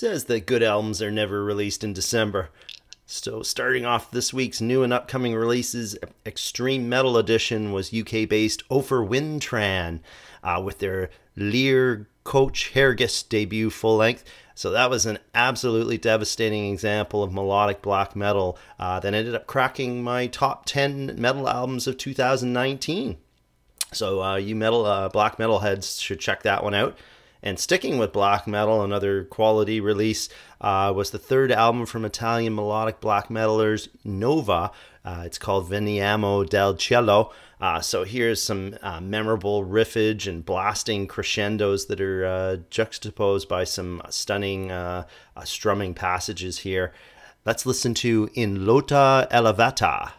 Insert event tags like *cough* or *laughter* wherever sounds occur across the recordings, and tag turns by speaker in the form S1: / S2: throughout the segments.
S1: Says that good albums are never released in December? So, starting off this week's new and upcoming releases, Extreme Metal Edition was UK based Oferwintran uh, with their Llyfr Coch Hergest debut full length. So, that was an absolutely devastating example of melodic black metal uh, that ended up cracking my top 10 metal albums of 2019. So, uh, you metal uh, black metal heads should check that one out. And sticking with black metal, another quality release uh, was the third album from Italian melodic black metalers Nova. Uh, it's called Veniamo del Cielo. Uh, so here's some uh, memorable riffage and blasting crescendos that are uh, juxtaposed by some stunning uh, strumming passages here. Let's listen to In Lotta Elevata.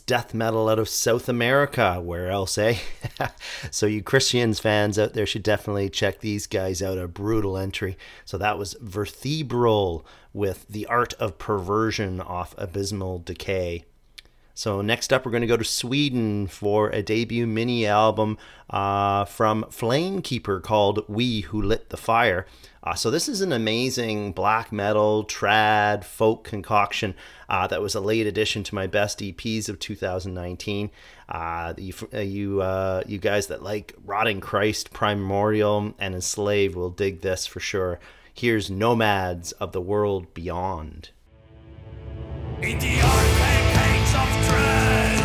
S1: Death metal out of South America. Where else, eh? *laughs* so, you Krisiun fans out there should definitely check these guys out. A brutal entry. So, that was Verthebral with The Art of Perversion off Abysmal Decay. So, next up, we're going to go to Sweden for a debut mini album uh, from Flamekeeper called We Who Lit the Fire. Uh, so this is an amazing black metal, trad, folk concoction uh, that was a late addition to my best EPs of 2019. Uh, you uh, you, uh, you guys that like Rotting Christ, Primordial, and Enslaved will dig this for sure. Here's Nomads of the World Beyond. In the of dread.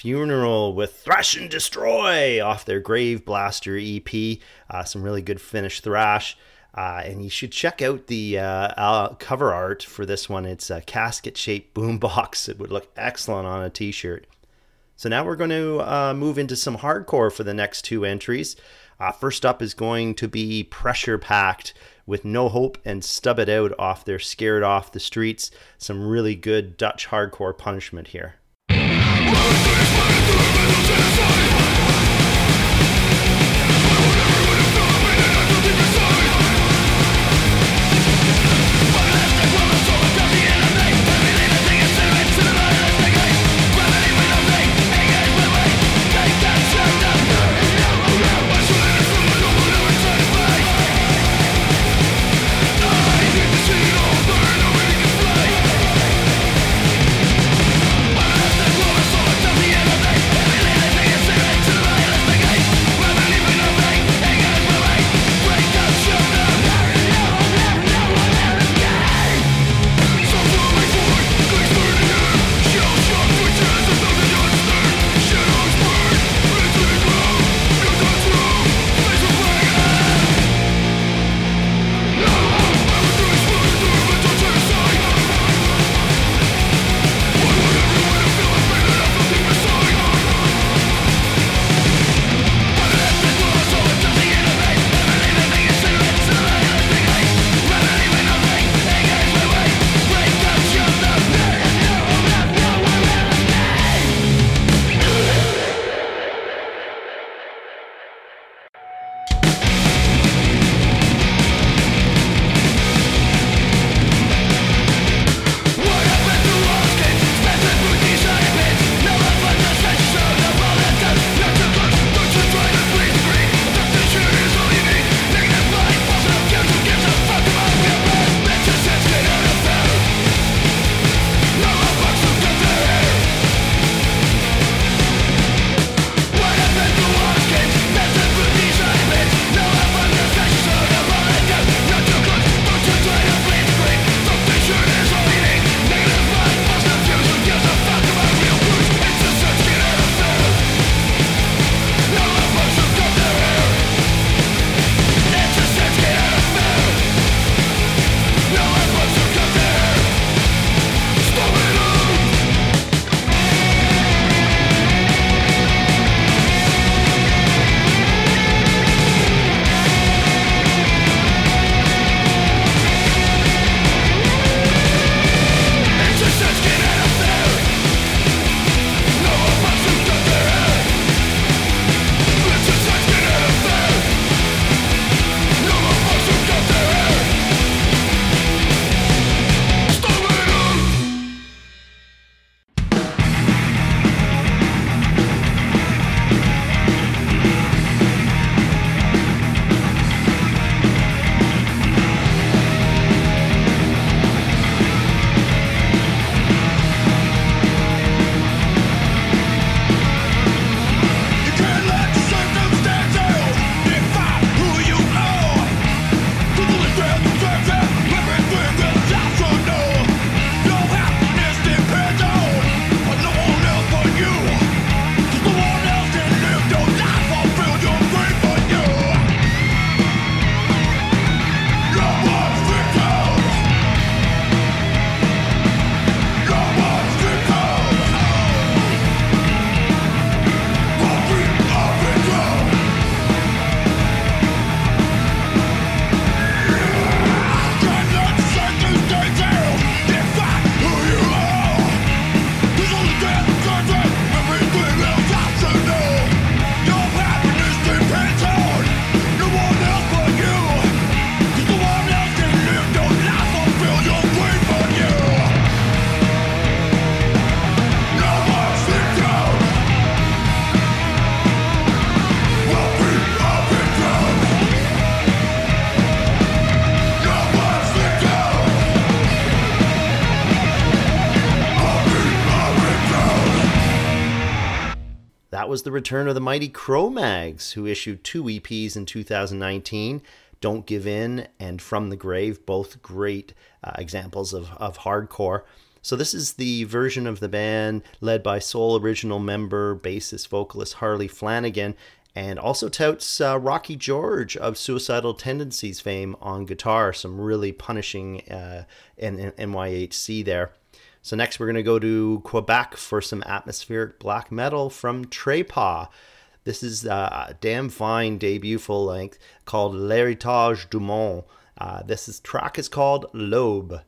S2: Funeral with Thrash and Destroy off their Graveblaster EP. Uh, some really good Finnish thrash. Uh, and you should check out the uh, cover art for this one. It's a casket shaped boombox. It would look excellent on a t shirt. So now we're going to uh, move into some hardcore for the next two entries. Uh, first up is going to be Pressure Pact with No Hope and Stub It Out off their Scared Off the Streets. Some really good Dutch hardcore punishment here. Was the return of the mighty Cro-Mags, who issued two EPs in 2019 Don't Give In and From the Grave, both great uh, examples of, of hardcore.
S1: So this is the version of the band led by sole original member, bassist, vocalist Harley Flanagan, and also touts uh, Rocky George of Suicidal Tendencies fame on guitar. Some really punishing uh, NYHC there. So next we're going to go to Quebec for some atmospheric black metal from Trépas. This is uh, a damn fine debut full length called L'Héritage du Monde. Uh, this is, track is called Lobe.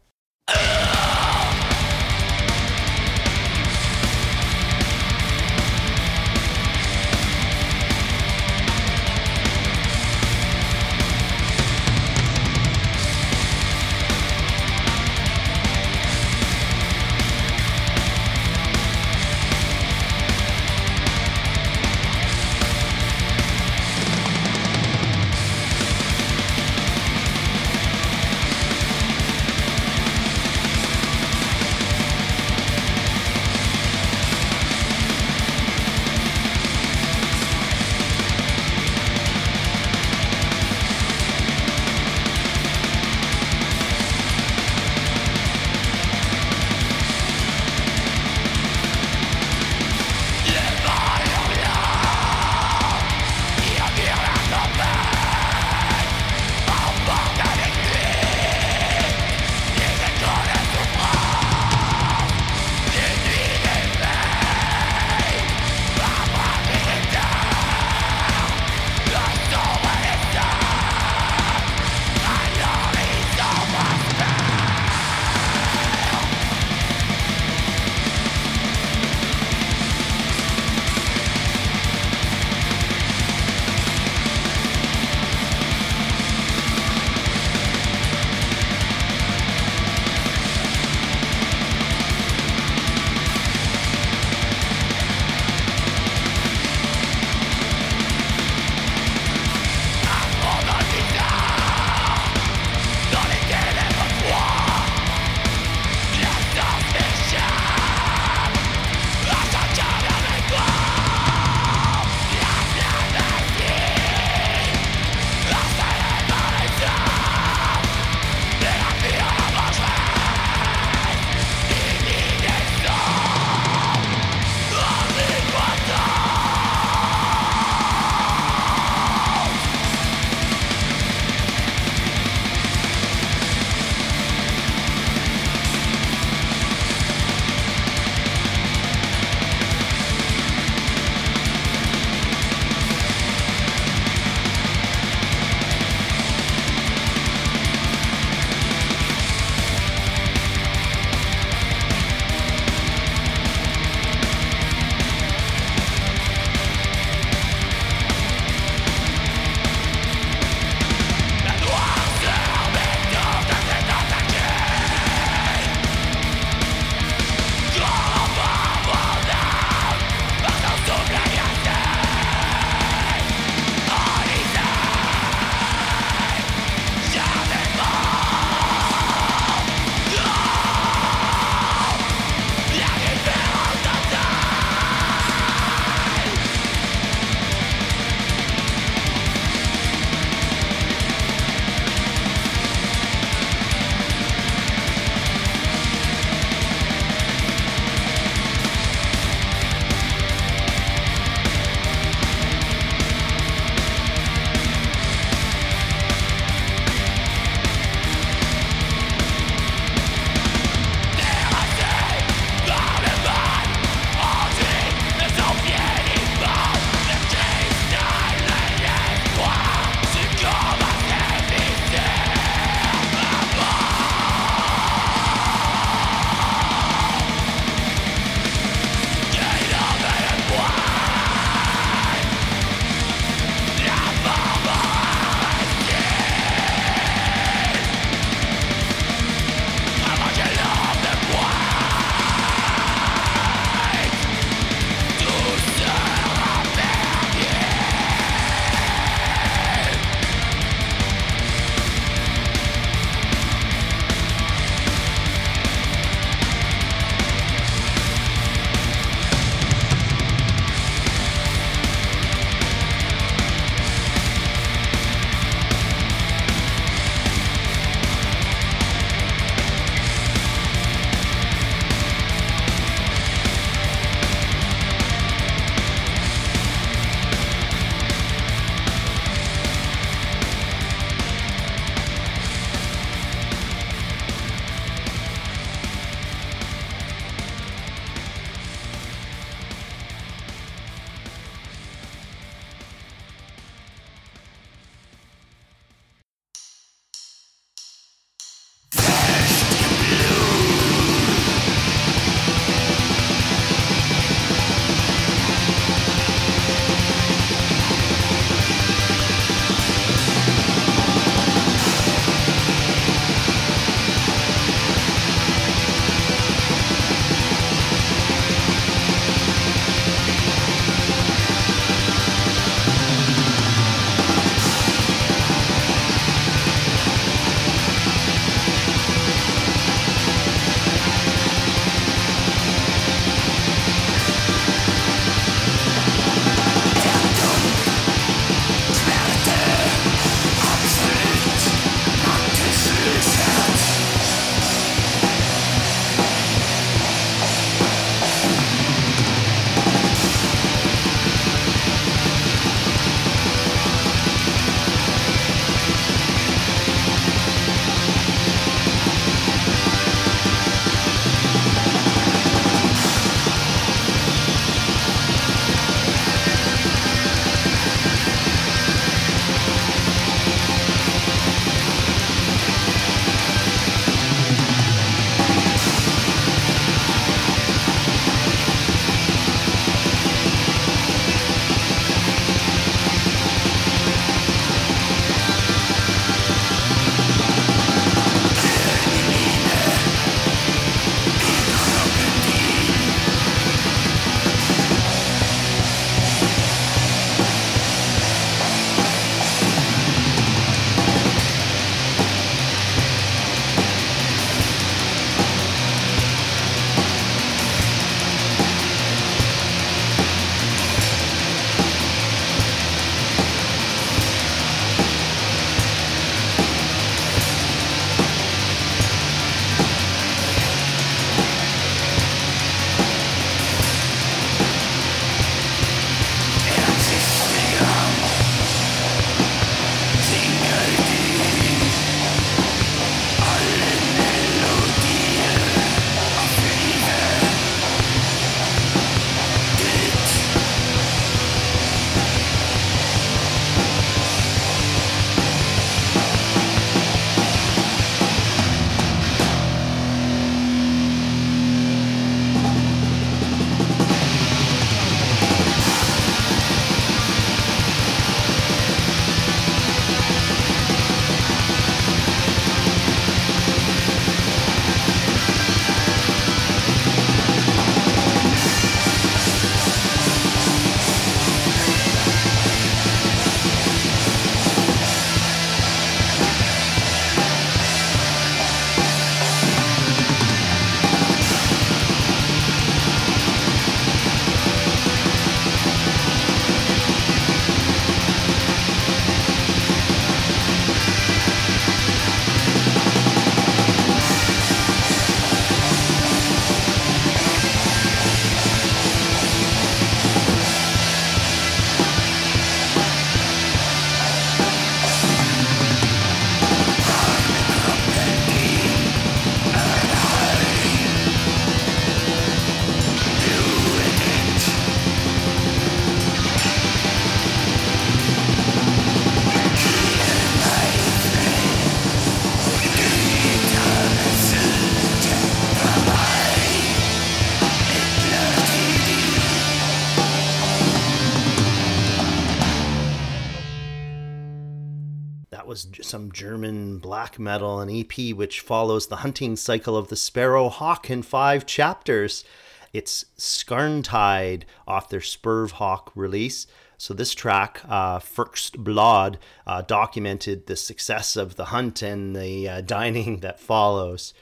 S1: Black metal, an EP which follows the hunting cycle of the sparrow hawk in five chapters. It's Skarntyde off their Spurvehawk release. So this track, uh, First Blood, uh, documented the success of the hunt and the uh, *laughs* dining that follows.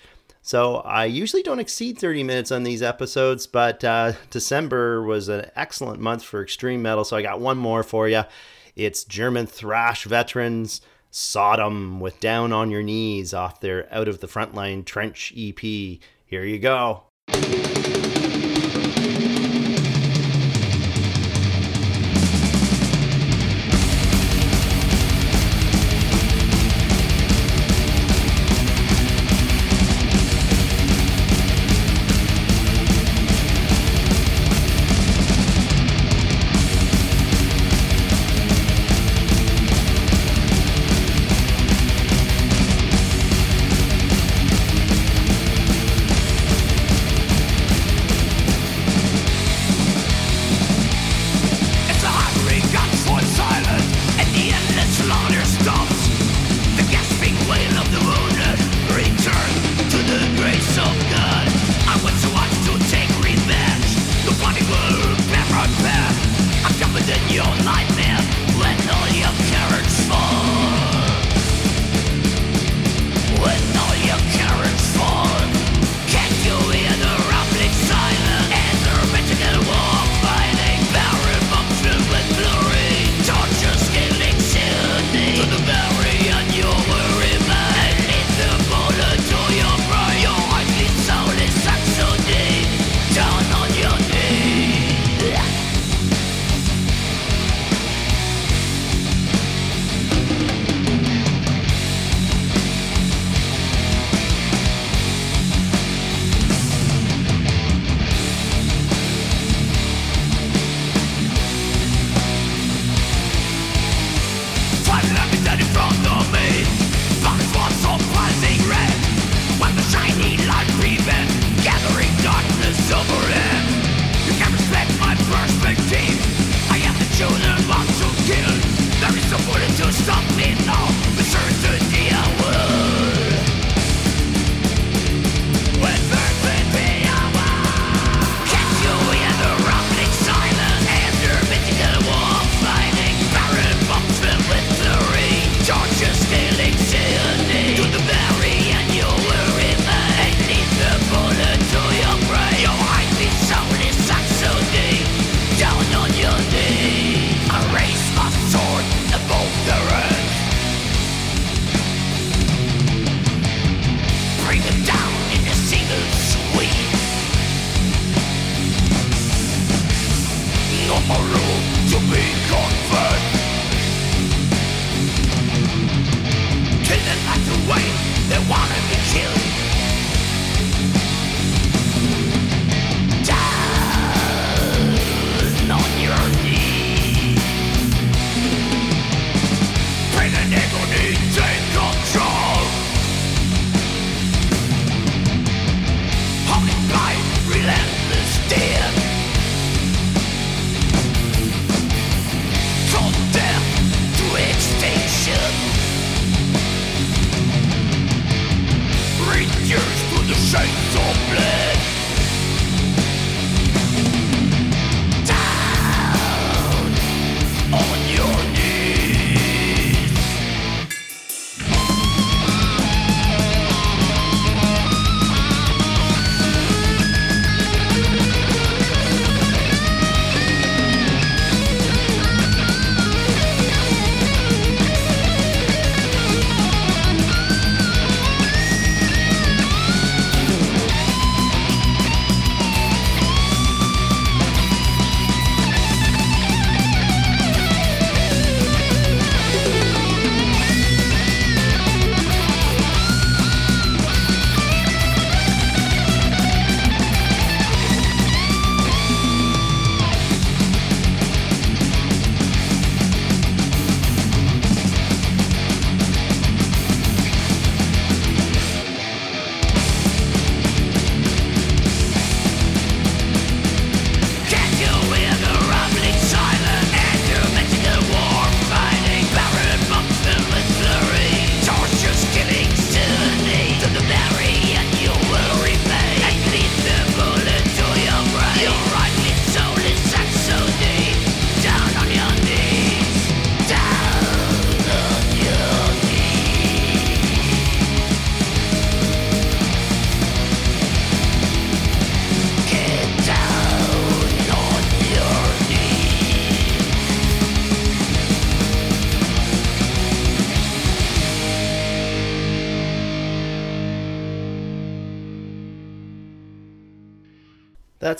S1: So I usually don't exceed 30 minutes on these episodes, but uh, December was an excellent month for extreme metal, so I got one more for you. It's German thrash veterans Sodom with Down on Your Knees off their Out of the Frontline Trench EP. Here you go.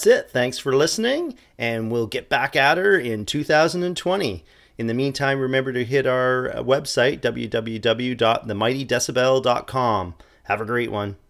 S1: That's it. Thanks for listening, and we'll get back at her in 2020. In the meantime, remember to hit our uh, website, www.themightydecibel.com. Have a great one.